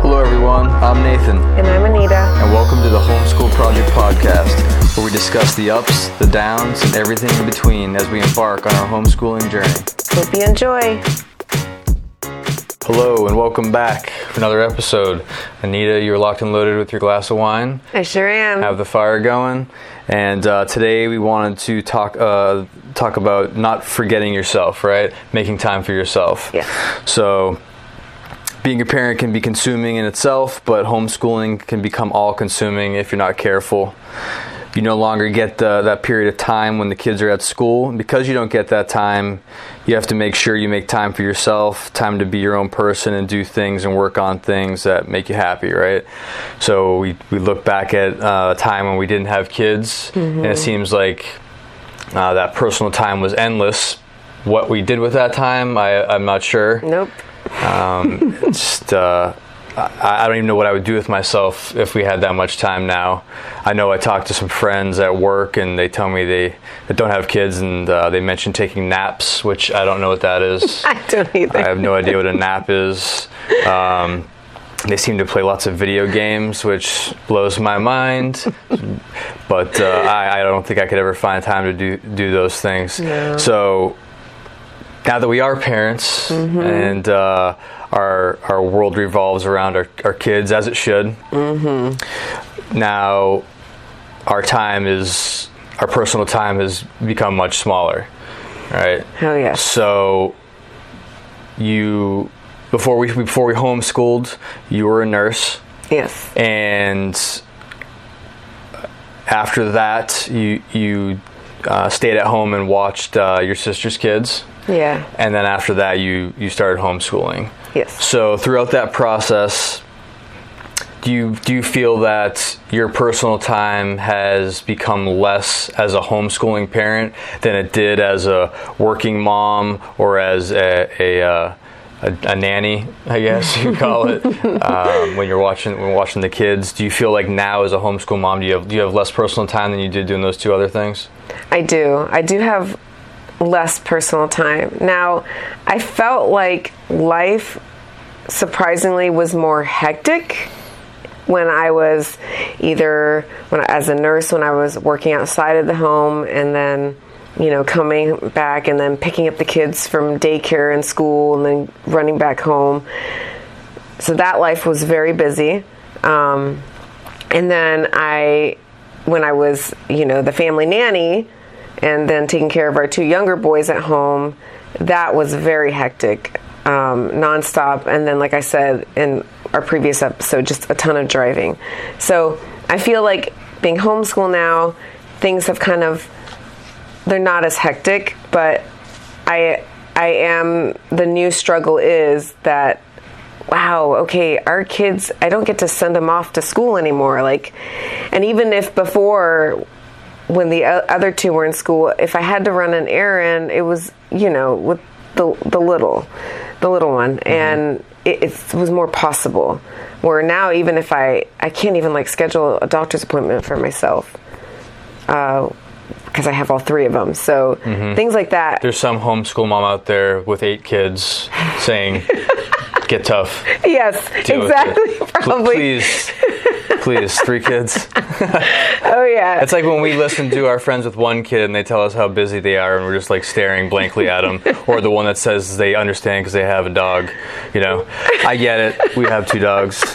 Hello, everyone. I'm Nathan, And I'm Anita. and welcome to the Homeschool Project Podcast, where we discuss the ups, the downs, and everything in between as we embark on our homeschooling journey. Hope you enjoy. Hello, and welcome back for another episode. Anita, you're locked and loaded with your glass of wine. I sure am. have the fire going. And uh, today we wanted to talk uh, talk about not forgetting yourself, right? Making time for yourself. Yeah. So, being a parent can be consuming in itself, but homeschooling can become all consuming if you're not careful. You no longer get the, that period of time when the kids are at school. And because you don't get that time, you have to make sure you make time for yourself, time to be your own person and do things and work on things that make you happy, right? So we, we look back at uh, a time when we didn't have kids, and it seems like uh, that personal time was endless. What we did with that time, I, I'm not sure. nope. Um, just uh, I, I don't even know what I would do with myself if we had that much time now. I know I talked to some friends at work, and they tell me they, they don't have kids, and uh, they mentioned taking naps, which I don't know what that is. I don't either. I have no idea what a nap is. Um, they seem to play lots of video games, which blows my mind. but uh, I, I don't think I could ever find time to do do those things. No. So now that we are parents Mm-hmm. and uh, our our world revolves around our, our kids as it should. Mm-hmm. Now our time is our personal time has become much smaller, right? Hell yes. So you before we before we homeschooled, you were a nurse, Yes. and after that, you you uh, stayed at home and watched uh, your sister's kids, Yeah. and then after that, you you started homeschooling. Yes. So throughout that process, do you do you feel that your personal time has become less as a homeschooling parent than it did as a working mom or as a a, uh, a, a nanny, I guess you call it, um, when you're watching when watching the kids? Do you feel like now as a homeschool mom, do you have do you have less personal time than you did doing those two other things? I do. I do have less personal time. Now, I felt like life surprisingly was more hectic when I was either when as a nurse when I was working outside of the home and then you know coming back and then picking up the kids from daycare and school and then running back home. So that life was very busy. Um, and then I when I was, you know, the family nanny and then taking care of our two younger boys at home, that was very hectic, um, nonstop. And then, like I said in our previous episode, just a ton of driving. So I feel like being homeschool now, things have kind of, they're not as hectic, but I, I am, the new struggle is that wow, okay, our kids, I don't get to send them off to school anymore. Like, and even if before, when the other two were in school, if I had to run an errand, it was, you know, with the, the little, the little one. And it, it was more possible. Where now, even if I, I can't even like schedule a doctor's appointment for myself. Uh, because I have all three of them. So mm-hmm. things like that. There's some homeschool mom out there with eight kids saying, "Get tough." yes, Deal exactly. Probably. Please, please, three kids. Oh yeah. It's like when we listen to our friends with one kid and they tell us how busy they are, and we're just like staring blankly at them. Or the one that says they understand because they have a dog. You know, I get it. We have two dogs.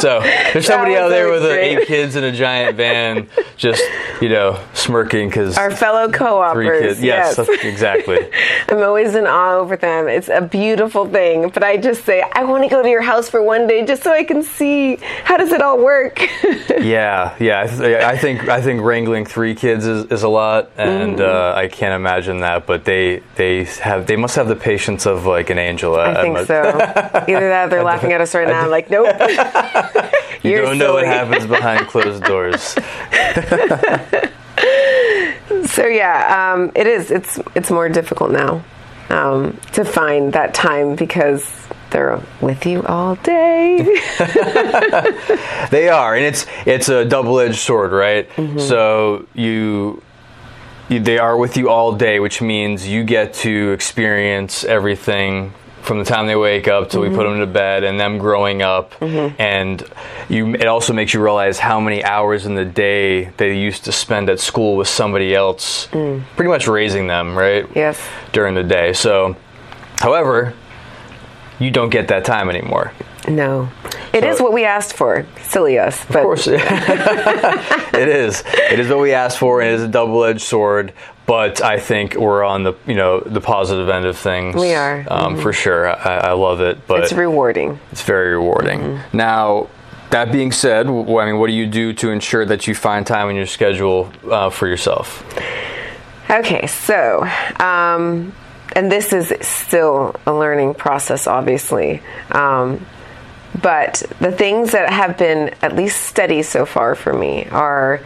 so there's somebody out there with great. eight kids in a giant van, just you know, smirking because Our fellow three co-opers. kids. Yes, Yes. exactly. I'm always in awe over them. It's a beautiful thing. But I just say, I want to go to your house for one day just so I can see how does it all work. Yeah, yeah. I, th- I think I think wrangling three kids is, is a lot, and Mm-hmm. uh, I can't imagine that. But they they have they must have the patience of like an angel. I think so. Either that, or they're laughing at us right now. Like, nope. You don't know what happens behind closed doors. So yeah, um, it is. It's it's more difficult now um, to find that time because they're with you all day. They are, and it's it's a double edged sword, right? Mm-hmm. So you they are with you all day, which means you get to experience everything from the time they wake up till we put mm-hmm. them to bed and them growing up mm-hmm. and you it also makes you realize how many hours in the day they used to spend at school with somebody else mm. pretty much raising them right Yes. during the day so however you don't get that time anymore No. it is So- what we asked for. Silly us. But of course it is it is what we asked for and it is a double-edged sword but I think we're on the you know the positive end of things. We are. um, for sure. I, I love it, but it's rewarding. It's very rewarding. Now, that being said, w- I mean, what do you do to ensure that you find time in your schedule uh, for yourself? Okay, so, um, and this is still a learning process, obviously. Um, but the things that have been at least steady so far for me are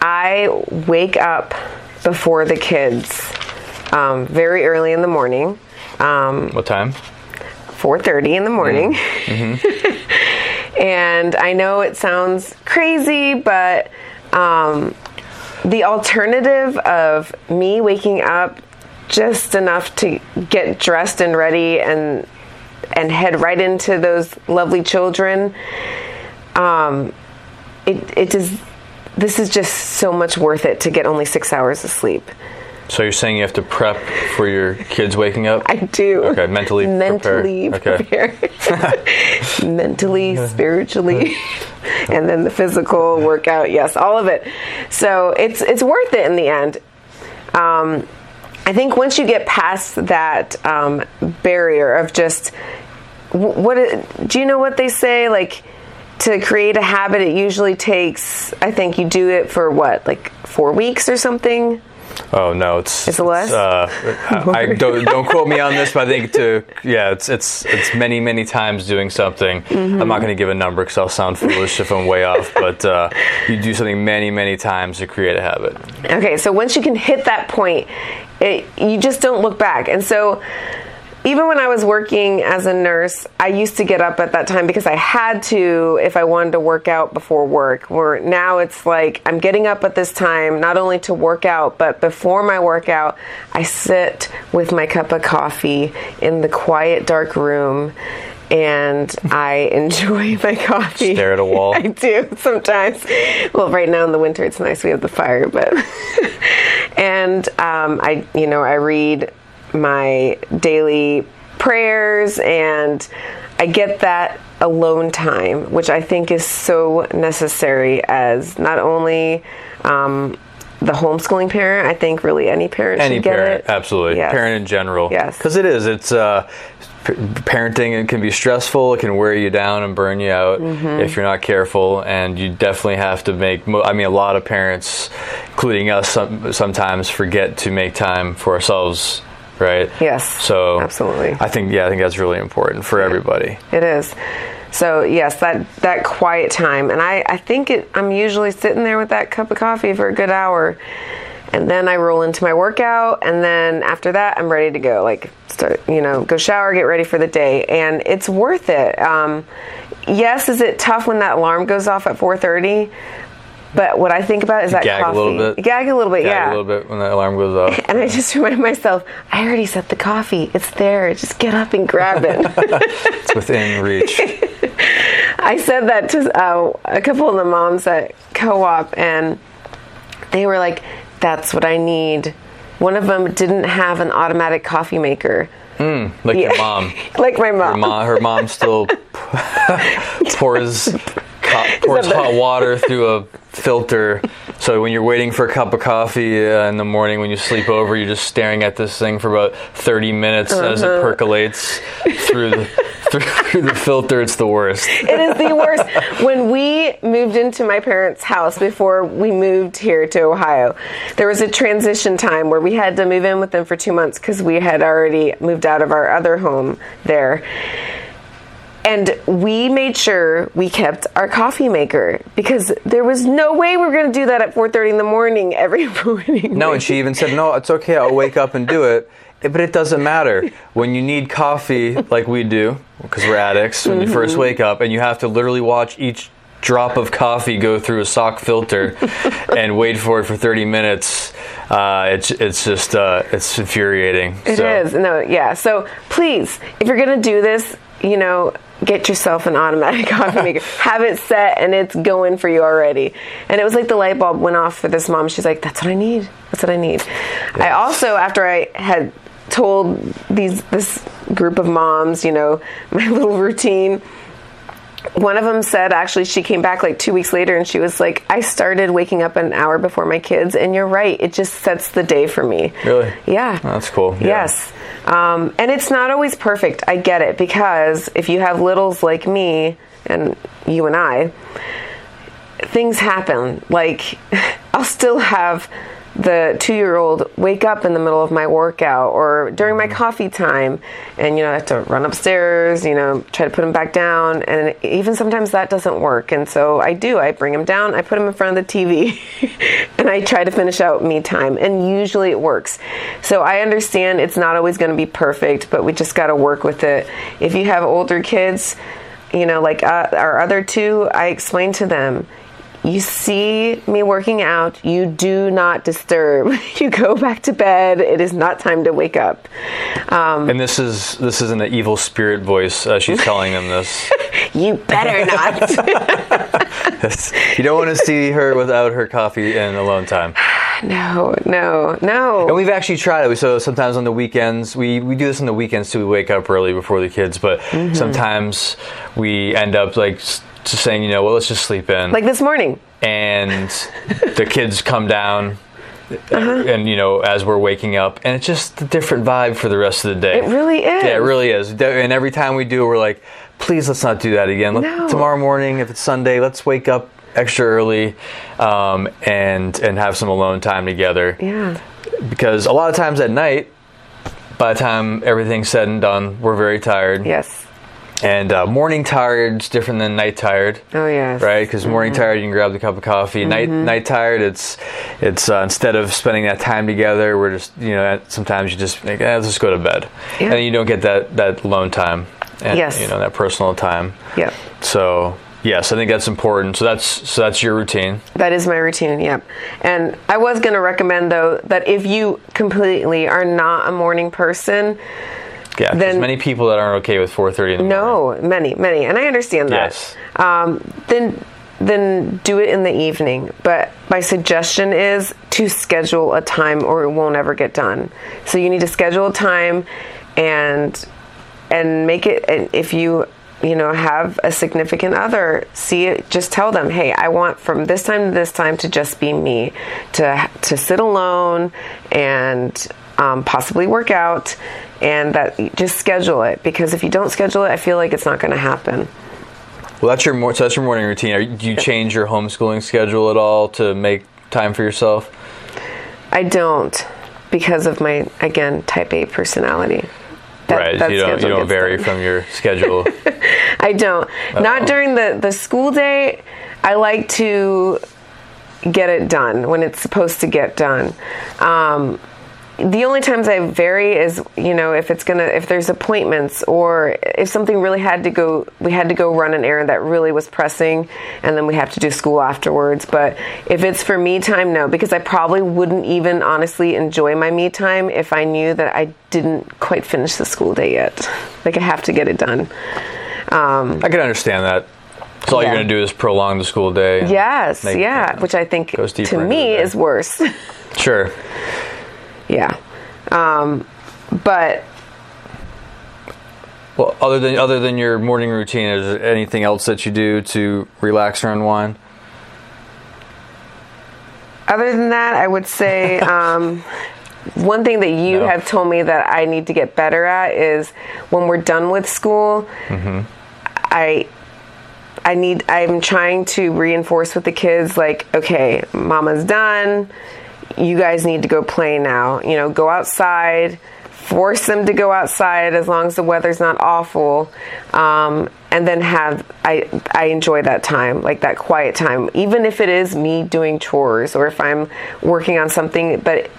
I wake up before the kids um, very early in the morning. Um, What time? 4:30 in the morning. Mm hmm. and I know it sounds crazy, but um, the alternative of me waking up just enough to get dressed and ready and and head right into those lovely children um, it it is this is just so much worth it to get only 6 hours of sleep. So you're saying you have to prep for your kids waking up? I do. Okay, mentally mentally prepare. mentally Okay. prepare. mentally, spiritually, and then the physical workout. Yes, all of it. So it's it's worth it in the end. Um, I think once you get past that um, barrier of just what do you know what they say? Like to create a habit it usually takes i think you do it for what like four weeks or something Oh no, it's Is it less? uh, I, I don't don't quote me on this, but I think to yeah, it's it's it's many many times doing something. Mm-hmm. I'm not going to give a number because I'll sound foolish if I'm way off. But uh, you do something many many times to create a habit. Okay, so once you can hit that point, it, you just don't look back. And so, even when I was working as a nurse, I used to get up at that time because I had to if I wanted to work out before work. Where now it's like I'm getting up at this time not only to work out, but before my workout, I sit with my cup of coffee in the quiet, dark room. And I enjoy my coffee. Stare at a wall. I do sometimes. Well, right now in the winter, it's nice we have the fire, but and um, I, you know, I read my daily prayers and I get that alone time, which I think is so necessary as not only um, the homeschooling parent. I think really any parent Any should get parent, it. absolutely. Yes. Parent in general. Yes. Because it is. It's uh, p- parenting. It can be stressful. It can wear you down and burn you out Mm-hmm. if you're not careful. And you definitely have to make. mo- I mean, a lot of parents, including us, some, sometimes forget to make time for ourselves. Right. Yes, So absolutely. I think yeah, I think that's really important for everybody. It is. So yes, that that quiet time, and I I think it. I'm usually sitting there with that cup of coffee for a good hour, and then I roll into my workout, and then after that, I'm ready to go. Like start, you know, go shower, get ready for the day, and it's worth it. Um, yes, is it tough when that alarm goes off at 4:30? But what I think about is that Gag a little bit. Gag a little bit, Gag yeah. a little bit when that alarm goes off. And I just remind myself, I already set the coffee. It's there. Just get up and grab it. It's within reach. I said that to uh, a couple of the moms at co-op, and they were like, "That's what I need." One of them didn't have an automatic coffee maker, Like your mom. like my mom. mom, her mom still pours pours hot water through a filter. So when you're waiting for a cup of coffee uh, in the morning, when you sleep over, you're just staring at this thing for about 30 minutes as it Uh-huh. percolates through the through the filter. It's the worst. It is the worst. when we moved into my parents' house before we moved here to Ohio, there was a transition time where we had to move in with them for two months because we had already moved out of our other home there. And we made sure we kept our coffee maker because there was no way we were going to do that at 4:30 in the morning every morning. No, and she even said, "No, it's okay. I'll wake up and do it." But it doesn't matter when you need coffee like we do because we're addicts. When you first wake up and you have to literally watch each drop of coffee go through a sock filter and wait for it for 30 minutes, uh, it's it's just uh, it's infuriating. It is so. No, yeah. So please, if you're going to do this, you know, get yourself an automatic coffee maker. Have it set and it's going for you already. And it was like the light bulb went off for this mom. She's like, that's what I need. That's what I need. Yes. I also, after I had told these this group of moms, you know, my little routine, one of them said actually she came back like two weeks later and she was like i started waking up an hour before my kids and you're right it just sets the day for me. Really? Yeah. Oh, that's cool. Yeah. yes. Um, and it's not always perfect i get it because if you have littles like me and you and i things happen. Like i'll still have the two year old wake up in the middle of my workout or during my coffee time and you know I have to run upstairs, you know, try to put him back down and even sometimes that doesn't work and so I do. I bring him down, I put him in front of the TV and I try to finish out me time and usually it works. So I understand it's not always going to be perfect, but we just got to work with it. If you have older kids, you know, like uh, our other two, I explain to them, you see me working out, you do not disturb. You go back to bed. It is not time to wake up. Um, and this is this is in the evil spirit voice. Uh, she's telling them this. you better not. you don't want to see her without her coffee and alone time. No, no, no. And we've actually tried it. So sometimes on the weekends, we, we do this on the weekends too. We wake up early before the kids, but mm-hmm. sometimes we end up like just saying, you know, well, let's just sleep in. Like this morning. And the kids come down. Uh-huh. and you know as we're waking up and it's just a different vibe for the rest of the day it really is yeah it really is and every time we do we're like please let's not do that again no. tomorrow morning if it's sunday let's wake up extra early um, and and have some alone time together yeah because a lot of times at night by the time everything's said and done we're very tired yes and uh, morning tired is different than night tired. Oh yes, right. Because morning mm-hmm. tired, you can grab the cup of coffee. Mm-hmm. Night night tired, it's it's uh, instead of spending that time together, we're just you know sometimes you just like eh, let's just go to bed, yeah. and you don't get that that alone time. And, yes, you know that personal time. Yeah. So Yes, I think that's important. So that's so that's your routine. That is my routine. Yep. And I was going to recommend though that if you completely are not a morning person, yeah, then many people that aren't okay with 4:30 in the no, morning. No, many, many, and I understand that. Yes. Um, then then do it in the evening. But my suggestion is to schedule a time or it won't ever get done. So you need to schedule a time and and make it and if you you know have a significant other see it just tell them hey i want from this time to this time to just be me to to sit alone and um, possibly work out and that just schedule it because if you don't schedule it, I feel like it's not going to happen. Well, that's your so that's your morning routine. do you change your homeschooling schedule at all to make time for yourself? I don't because of my again type A personality. That, right, that you don't, you don't vary done. from your schedule. I don't. Not during the the school day. I like to get it done when it's supposed to get done. Um, the only times I vary is, you know, if it's gonna, if there's appointments or if something really had to go, we had to go run an errand that really was pressing and then we have to do school afterwards. But if it's for me time, no, because I probably wouldn't even honestly enjoy my me time if I knew that I didn't quite finish the school day yet. Like I have to get it done. Um, I can understand that. So all yeah. you're going to do is prolong the school day. Yes, yeah, which I think to me is worse. Sure. Yeah. Um, but well, other than other than your morning routine, is there anything else that you do to relax or unwind? Other than that, I would say um, one thing that you no. have told me that I need to get better at is when we're done with school, mm-hmm. I I need I'm trying to reinforce with the kids like, okay, mama's done you guys need to go play now. You know, go outside, force them to go outside as long as the weather's not awful. Um, and then have I I enjoy that time, like that quiet time, even if it is me doing chores or if I'm working on something. But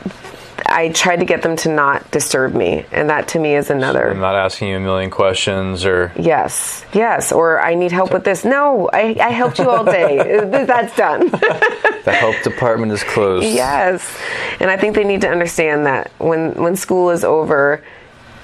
I tried to get them to not disturb me, and that to me is another. I'm not asking you a million questions or. Yes, yes, or I need help with this. No, I, I helped you all day. That's done. the help department is closed. Yes, and I think they need to understand that when when school is over,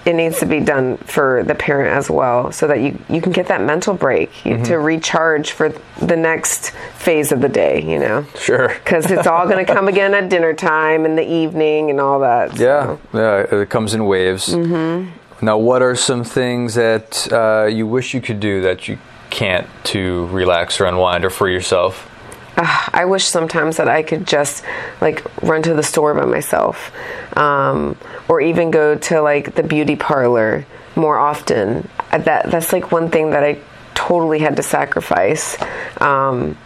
it needs to be done for the parent as well, so that you you can get that mental break mm-hmm. to recharge for the next phase of the day. You know. Sure. Because it's all going to come again at dinner time in the evening and all that. So. Yeah, yeah, it comes in waves. Mm-hmm. Now, what are some things that uh, you wish you could do that you can't to relax or unwind or free yourself? Uh, I wish sometimes that I could just like run to the store by myself, um, or even go to like the beauty parlor more often. Uh, that that's like one thing that I totally had to sacrifice. Um,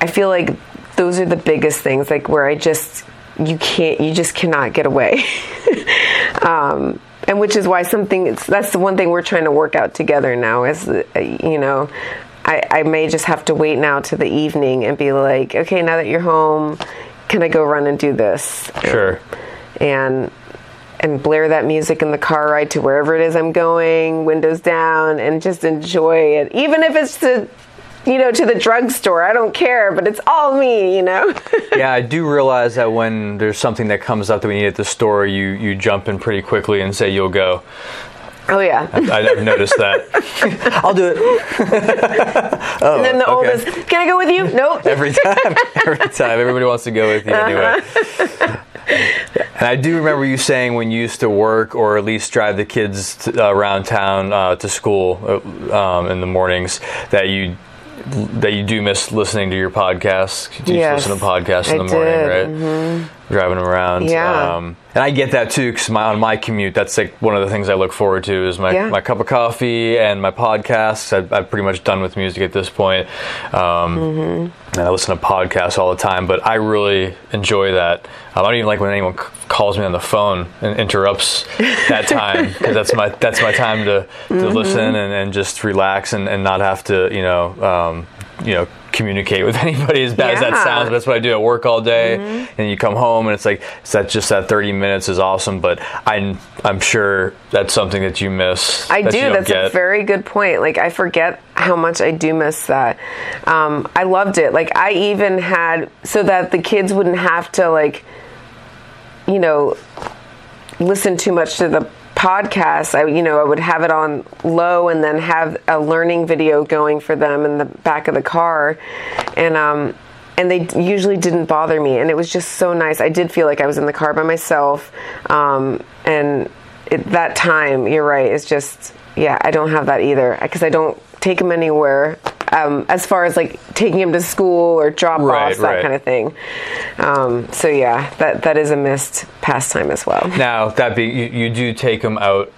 I feel like those are the biggest things, like where I just you can't you just cannot get away. um, and which is why something that's the one thing we're trying to work out together now is uh, you know I, I may just have to wait now to the evening and be like, okay, now that you're home, can I go run and do this? Sure. And and blare that music in the car ride to wherever it is I'm going, windows down, and just enjoy it. Even if it's to you know, to the drugstore. I don't care, but it's all me, you know. yeah, I do realize that when there's something that comes up that we need at the store, you you jump in pretty quickly and say you'll go. Oh yeah, I, have noticed that. I'll do it. oh, and then the okay. oldest, can I go with you? Nope. every time, every time, everybody wants to go with you anyway. Uh-huh. and I do remember you saying when you used to work or at least drive the kids to, uh, around town uh, to school uh, um, in the mornings that you that you do miss listening to your podcasts. You yes, listen to podcasts in the morning, did. right? Mm-hmm. Driving them around. Yeah. Um, and I get that too because on my commute, that's like one of the things I look forward to is my, yeah. my cup of coffee and my podcasts. I, am pretty much done with music at this point. Um, mm-hmm. And I listen to podcasts all the time, but I really enjoy that. I don't even like when anyone c- calls me on the phone and interrupts that time because that's my that's my time to, to mm-hmm. listen and, and just relax and, and not have to you know um, you know communicate with anybody as bad yeah. as that sounds but that's what i do at work all day mm-hmm. and you come home and it's like it's that just that 30 minutes is awesome but i'm i'm sure that's something that you miss i that do that's get. a very good point like i forget how much i do miss that um, i loved it like i even had so that the kids wouldn't have to like you know listen too much to the podcasts, I you know I would have it on low and then have a learning video going for them in the back of the car, and um, and they usually didn't bother me, and it was just so nice. I did feel like I was in the car by myself, um, and it, that time, you're right, is just yeah. I don't have that either because I don't take them anywhere um, as far as like taking him to school or drop right, offs, that right. kind of thing. Um, so yeah, that that is a missed pastime as well. Now that be you, you do take him out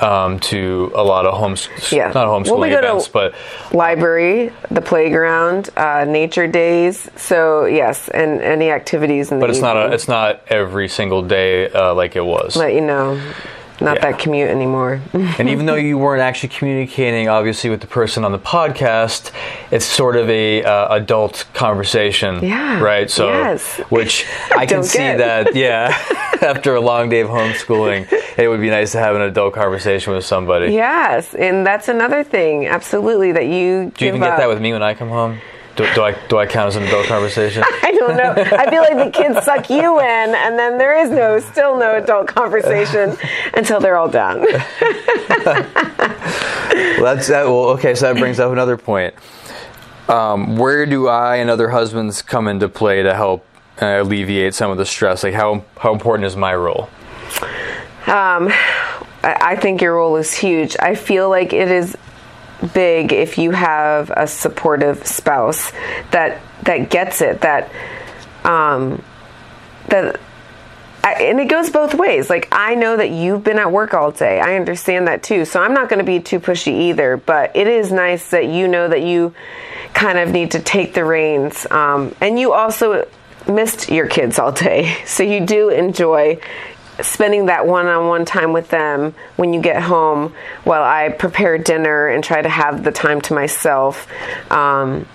um, to a lot of homes, yeah. not homeschooling well, we events, but library, the playground, uh, nature days. So yes, and any activities in the. But it's evening. not a, it's not every single day uh, like it was. Let you know not yeah. that commute anymore. and even though you weren't actually communicating, obviously, with the person on the podcast, it's sort of a uh, adult conversation, yeah, right? So, yes. which I can see that, yeah. after a long day of homeschooling, it would be nice to have an adult conversation with somebody. Yes, and that's another thing, absolutely, that you. Do you even up. get that with me when I come home? Do, do, I do I count as an adult conversation? I don't know. I feel like the kids suck you in, and then there is no, still no adult conversation until they're all done. well, that's that. Well, okay, so that brings up another point. Um, where do I and other husbands come into play to help uh, alleviate some of the stress? Like, how how important is my role? Um, I think your role is huge. I feel like it is big if you have a supportive spouse that that gets it that um that and it goes both ways. Like I know that you've been at work all day. I understand that too. So I'm not going to be too pushy either. But it is nice that you know that you kind of need to take the reins. Um, and you also missed your kids all day, so you do enjoy spending that one-on-one time with them when you get home while I prepare dinner and try to have the time to myself. Um,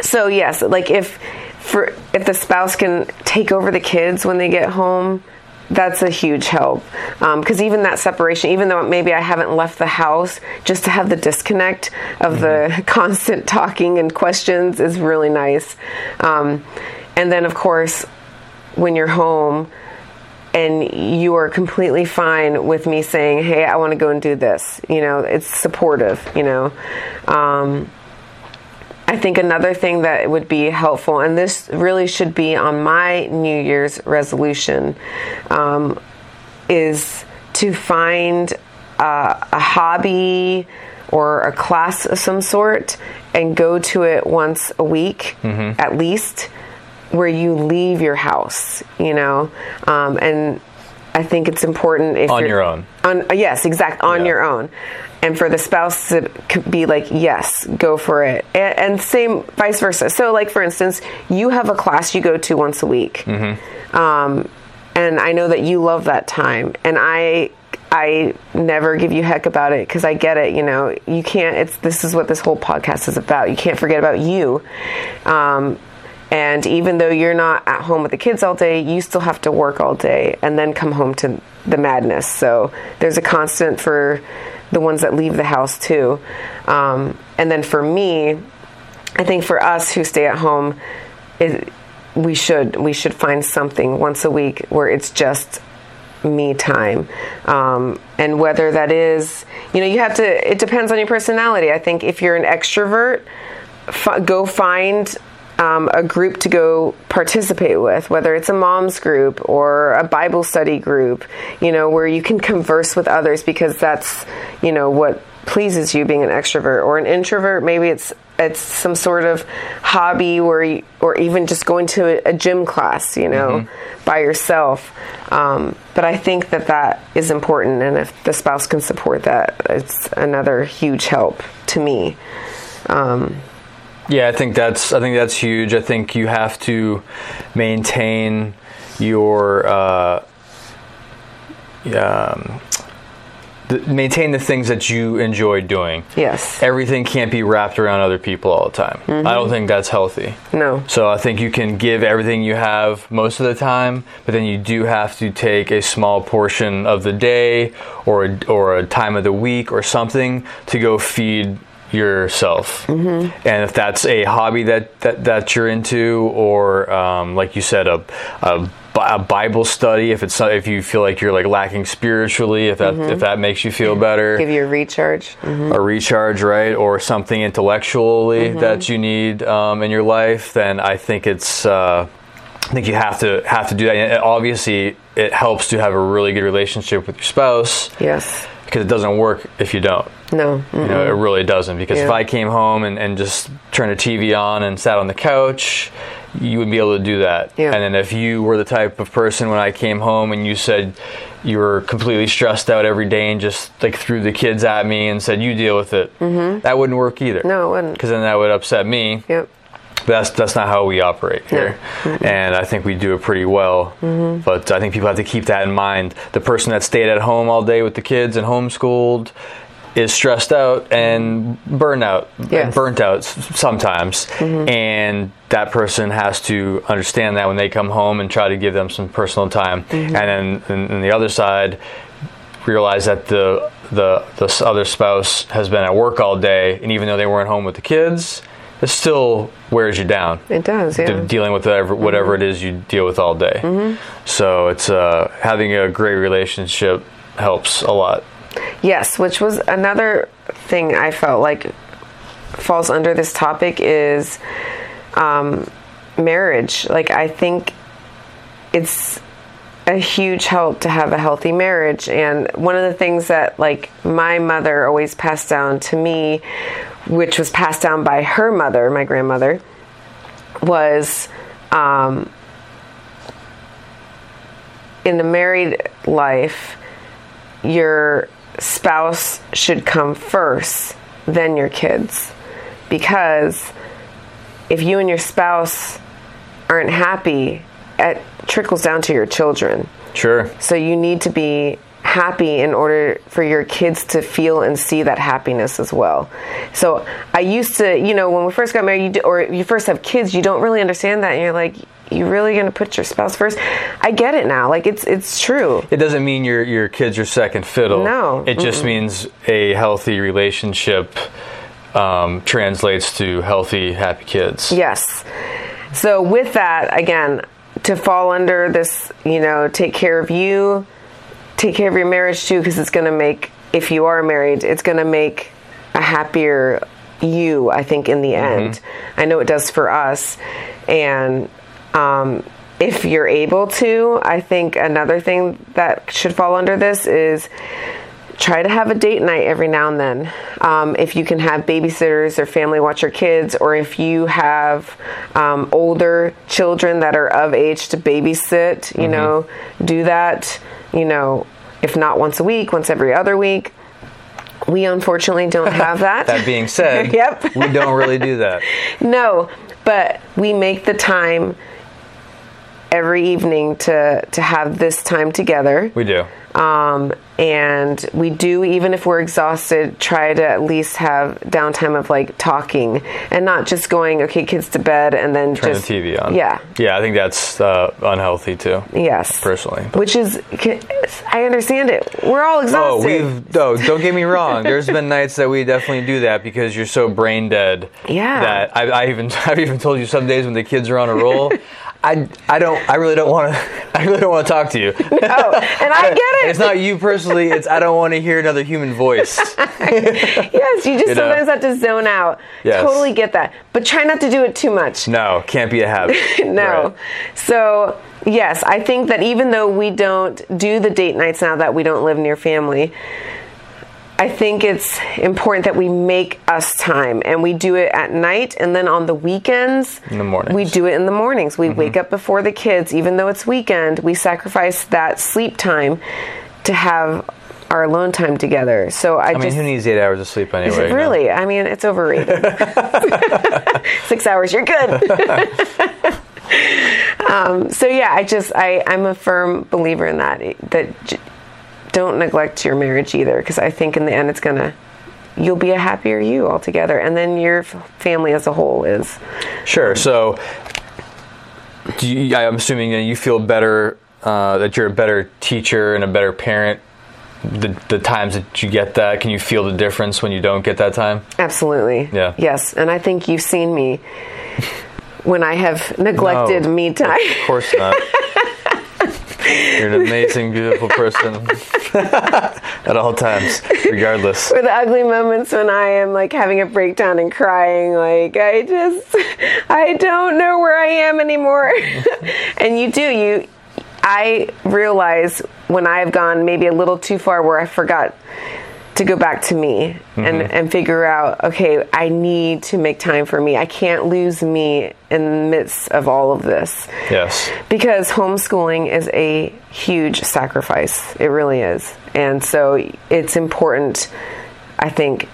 so yes, like if for if the spouse can take over the kids when they get home, that's a huge help. Because even that separation even though maybe i haven't left the house just to have the disconnect of the constant talking and questions is really nice. Um, and then of course when you're home and you are completely fine with me saying hey i want to go and do this you know it's supportive you know um, I think another thing that would be helpful, and this really should be on my New Year's resolution, um, is to find uh, a hobby or a class of some sort and go to it once a week Mm-hmm. at least where you leave your house you know? Um, and i think it's important if On your own. on yes exact on Yeah. your own. And for the spouse to be like yes go for it. And, and same vice versa. So like for instance you have a class you go to once a week. Um, and i know that you love that time. And i i never give you heck about it because i get it you know? You can't it's this is what this whole podcast is about. You can't forget about you. Um, and even though you're not at home with the kids all day, you still have to work all day and then come home to the madness. So there's a constant for the ones that leave the house too. Um, and then for me, I think for us who stay at home, it, we should we should find something once a week where it's just me time um, and whether that is you know you have to it depends on your personality i think if you're an extrovert f- go find um, a group to go participate with, whether it's a mom's group or a Bible study group, you know, where you can converse with others because that's, you know, what pleases you being an extrovert or an introvert. Maybe it's it's some sort of hobby you, or even just going to a, a gym class, you know, by yourself. Um, but I think that that is important, and if the spouse can support that, it's another huge help to me. Um, Yeah, I think that's I think that's huge. I think you have to maintain your uh, um, the, maintain the things that you enjoy doing. yes. Everything can't be wrapped around other people all the time. I don't think that's healthy. No. So I think you can give everything you have most of the time, but then you do have to take a small portion of the day or a, or a time of the week or something to go feed yourself. Mm-hmm. And if that's a hobby that, that, that you're into, or um, like you said, a, a a Bible study, if it's if you feel like you're like lacking spiritually, if that if that makes you feel better, Give you a recharge. a recharge, right, or something intellectually that you need um, in your life, then I think it's. Uh, I think you have to have to do that. And obviously, it helps to have a really good relationship with your spouse Yes. Because it doesn't work if you don't. No. You know, it really doesn't. Because if I came home and, and just turned a TV on and sat on the couch, you wouldn't be able to do that. Yeah. And then if you were the type of person when I came home and you said you were completely stressed out every day and just like threw the kids at me and said you deal with it, mm-hmm. that wouldn't work either. No, it wouldn't. Because then that would upset me. Yep. That's that's not how we operate here, mm-hmm. and I think we do it pretty well. Mm-hmm. But I think people have to keep that in mind. The person that stayed at home all day with the kids and homeschooled is stressed out and burned out, Yes. burnt out sometimes, mm-hmm. and that person has to understand that when they come home and try to give them some personal time, mm-hmm. and then and the other side realize that the the the other spouse has been at work all day, and even though they weren't home with the kids, it still wears you down. It does. Yeah. dealing with whatever whatever it is you deal with all day. So it's uh, having a great relationship helps a lot. Yes, which was another thing I felt like falls under this topic is um, marriage. Like I think it's a huge help to have a healthy marriage and one of the things that like my mother always passed down to me which was passed down by her mother my grandmother was um, in the married life your spouse should come first, then your kids. Because if you and your spouse aren't happy, it trickles down to your children. Sure. So you need to be happy in order for your kids to feel and see that happiness as well. So I used to, you know, when we first got married, you do, or you first have kids, you don't really understand that, and you're like, you really going to put your spouse first? I get it now. Like it's it's true. It doesn't mean your your kids are second fiddle. No. It just means a healthy relationship um, translates to healthy, happy kids. Yes. So with that, again, to fall under this, you know, take care of you, take care of your marriage too, because it's going to make, if you are married, it's going to make a happier you, I think, in the end. I know it does for us. And um, if you're able to, I think another thing that should fall under this is try to have a date night every now and then. Um, if you can have babysitters or family watch your kids, or if you have um, older children that are of age to babysit, you know, do that. You know, if not once a week, once every other week. We unfortunately don't have that. That being said, Yep. we don't really do that. No, but we make the time every evening to to have this time together. We do. Um, and we do, even if we're exhausted, try to at least have downtime of like talking and not just going, okay, kids to bed, and then Turn just the TV on. Yeah. Yeah, I think that's uh, unhealthy too. Yes. Personally. Which is, I understand it. We're all exhausted. Oh, we've no. Don't get me wrong. There's been nights that we definitely do that because you're so brain dead. Yeah. That I, I even I've even told you some days when the kids are on a roll. I, I don't I really don't want to I really don't want to talk to you. No, and I get it. It's not you personally. It's I don't want to hear another human voice. yes, you just You know? sometimes have to zone out. Yes. Totally get that. But try not to do it too much. No, can't be a habit. no. Right. So, yes, I think that even though we don't do the date nights now that we don't live near family, I think it's important that we make us time and we do it at night and then on the weekends. In the mornings. We do it in the mornings. We wake up before the kids, even though it's weekend, we sacrifice that sleep time to have our alone time together. So I, I mean, just who needs eight hours of sleep anyway? is it you know? really? I mean, it's overrated. Six hours, you're good. um, so yeah, I just I I'm a firm believer in that. That don't neglect your marriage either, because I think in the end it's gonna you'll be a happier you altogether, and then your family as a whole is. Sure. So, do you, I'm assuming that you feel better, uh, that you're a better teacher and a better parent. The, the times that you get that, can you feel the difference when you don't get that time? Absolutely. Yeah. Yes, and I think you've seen me when I have neglected No, me time. Of course not. You're an amazing, beautiful person at all times, regardless. the ugly moments when I am like having a breakdown and crying, like I just, I don't know where I am anymore. and you do, you, I realize when I've gone maybe a little too far where I forgot to go back to me and, mm-hmm. and figure out, okay, I need to make time for me. I can't lose me in the midst of all of this Yes. because homeschooling is a huge sacrifice. It really is. And so it's important, I think,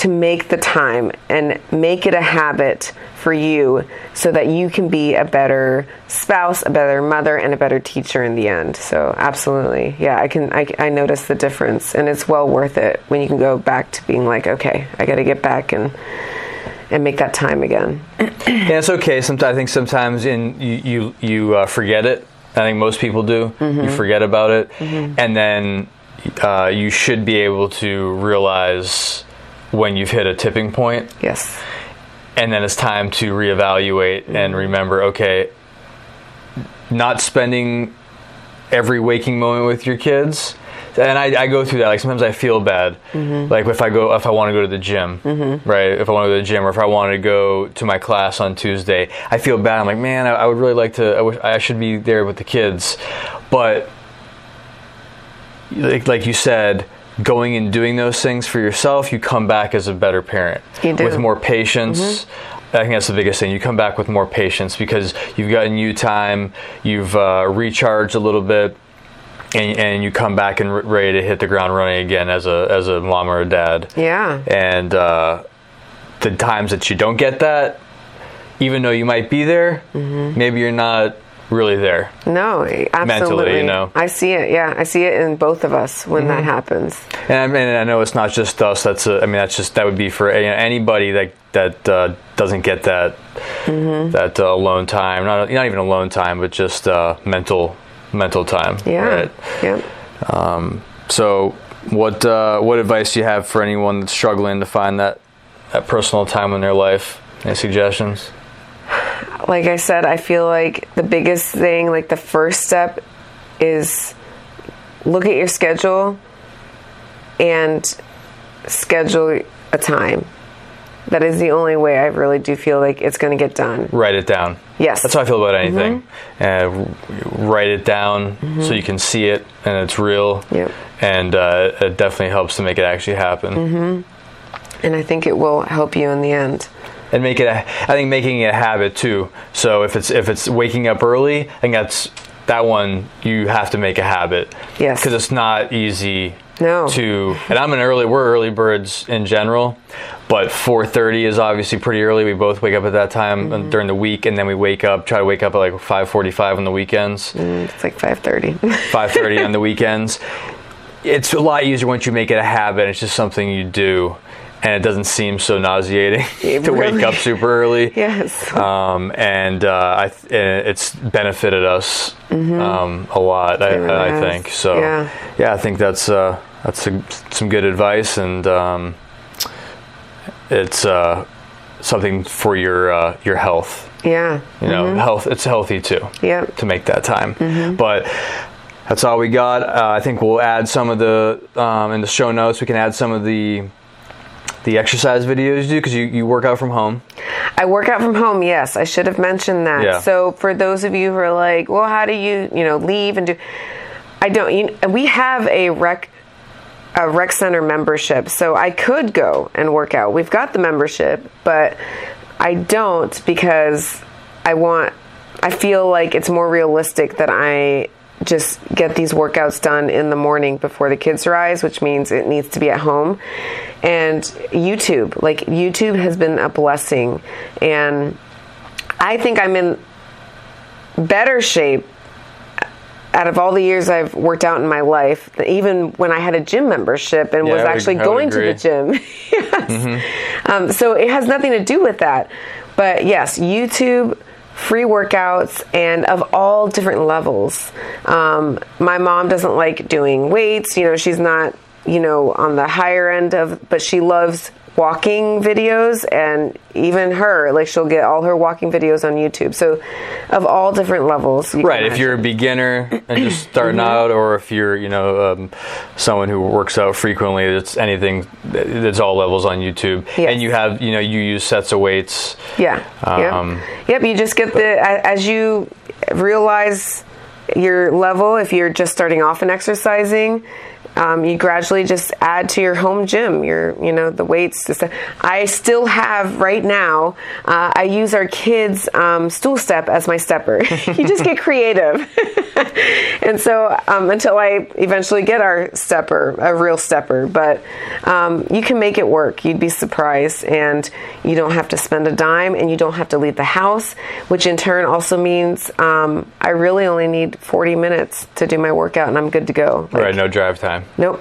to make the time and make it a habit for you so that you can be a better spouse, a better mother, and a better teacher in the end. So absolutely. Yeah, I can I, I notice the difference and it's well worth it when you can go back to being like, okay, I got to get back and and make that time again. Yeah, it's okay. Sometimes I think sometimes in you you, you uh, forget it. I think most people do. You forget about it, and then uh, you should be able to realize when you've hit a tipping point, Yes. and then it's time to reevaluate and remember. Okay, not spending every waking moment with your kids. And I, I go through that. Like sometimes I feel bad. Mm-hmm. Like if I go, if I want to go to the gym, mm-hmm. right? If I want to go to the gym, or if I want to go to my class on Tuesday, I feel bad. I'm like, man, I, I would really like to. I, wish, I should be there with the kids, but like, like you said, going and doing those things for yourself, you come back as a better parent with more patience. I think that's the biggest thing. You come back with more patience because you've gotten you time, you've uh, recharged a little bit, and, and you come back and r- ready to hit the ground running again as a as a mom or a dad. Yeah. And uh, the times that you don't get that, even though you might be there, maybe you're not really there. No, absolutely. you know. I see it. Yeah, I see it in both of us when that happens. And I, mean, I know it's not just us. That's a, I mean, that's just that would be for you know, anybody that that uh, doesn't get that that uh, alone time. Not not even alone time, but just uh, mental mental time. Yeah. Right? Yep. So, what uh, what advice do you have for anyone that's struggling to find that that personal time in their life? Any suggestions? Like I said, I feel like the biggest thing, like the first step, is look at your schedule and schedule a time. That is the only way I really do feel like it's going to get done. Write it down. Yes. That's how I feel about anything. Uh, write it down so you can see it and it's real. Yep. And uh, it definitely helps to make it actually happen. Mm-hmm. And I think it will help you in the end. And make it a, I think making it a habit too. So if it's if it's waking up early, I think that's that one you have to make a habit. Yes. Because it's not easy No. to and I'm an early we're early birds in general, but 4:30 is obviously pretty early. We both wake up at that time Mm-hmm. during the week and then we wake up try to wake up at like 5:45 on the weekends. It's like 5:30. 5:30 on the weekends. It's a lot easier once you make it a habit. It's just something you do, and it doesn't seem so nauseating to wake up super early. yes. Um, and uh, I th- it's benefited us um, a lot. I, Mm-hmm. Really I think so. Yeah. yeah, I think that's uh, that's a, some good advice, and um, it's uh, something for your uh, your health. yeah. You know, health. It's healthy too Yep. to make that time. But that's all we got. Uh, I think we'll add some of the um, in the show notes. We can add some of the the exercise videos you do because you, you work out from home. I work out from home. Yes, I should have mentioned that. Yeah. So for those of you who are like, well, how do you, you know, leave and do? I don't. You, we have a rec a rec center membership, so I could go and work out. We've got the membership, but I don't because I want. I feel like it's more realistic that I just get these workouts done in the morning before the kids rise, which means it needs to be at home. And YouTube, like YouTube has been a blessing. And I think I'm in better shape out of all the years I've worked out in my life, even when I had a gym membership and Yeah, was actually would going to the gym. yes. Um, so it has nothing to do with that. But yes, YouTube, free workouts, and of all different levels. Um, my mom doesn't like doing weights. You know, she's not, you know, on the higher end of, but she loves walking videos and even her like she'll get all her walking videos on youtube so of all different levels Right. If you're a beginner and just starting Mm-hmm. out, or if you're you know um, someone who works out frequently, it's anything. It's all levels on YouTube, Yes. and you have you know you use sets of weights. Yeah. Um, yep. Yep. You just get the as you realize your level. If you're just starting off in exercising, um, you gradually just add to your home gym. Your you know the weights. the. I still have right now. Uh, I use our kids' um, stool step as my stepper. you just get creative. and so um, until I eventually get our stepper, a real stepper, but um, you can make it work. You'd be surprised, and you don't have to spend a dime, and you don't have to leave the house, which in turn also means um, I really only need 40 minutes to do my workout, and I'm good to go. Like, right. No drive time. Nope.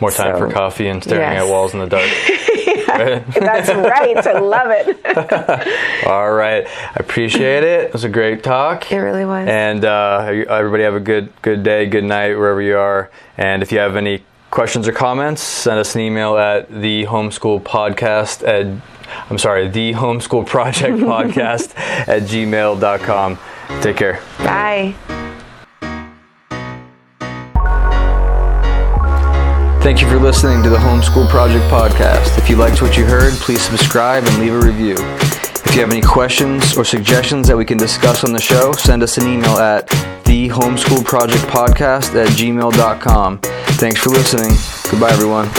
More time So, for coffee and staring yes. at walls in the dark. That's right. I love it. All right. I appreciate it. It was a great talk. It really was. And uh, everybody have a good good day, good night wherever you are. And if you have any questions or comments, send us an email at the homeschool podcast at I'm sorry, the homeschool project podcast at gmail.com. Take care. Bye. Thank you for listening to the Homeschool Project podcast. If you liked what you heard, please subscribe and leave a review. If you have any questions or suggestions that we can discuss on the show, send us an email at the homeschool project podcast at gmail.com. Thanks for listening. Goodbye, everyone.